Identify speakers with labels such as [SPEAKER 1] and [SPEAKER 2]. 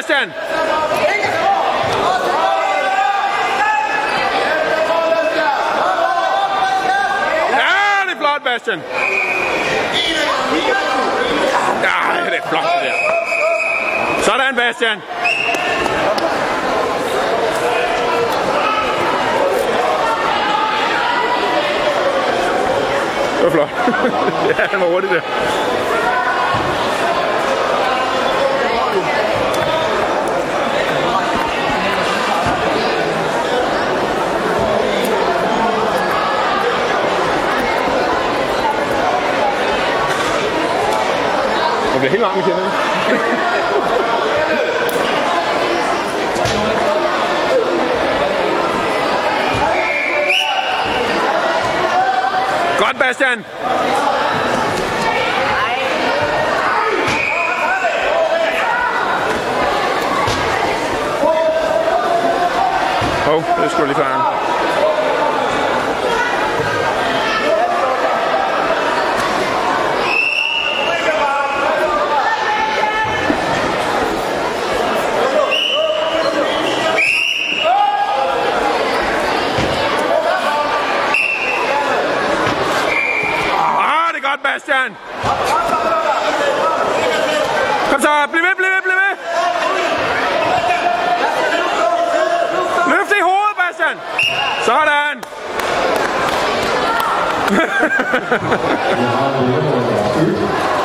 [SPEAKER 1] Ja, det er flot, Bastian. Ja, det er flot, det der. Sådan, Bastian. Det var flot. ja, det var hurtigt der. Jeg bliver helt varm i. Godt, Bastian. Hov, oh, det skulle lige klare. Bastian. Kom så, bliv ved, bliv ved, bliv ved. Løft i hovedet, Bastian. Sådan.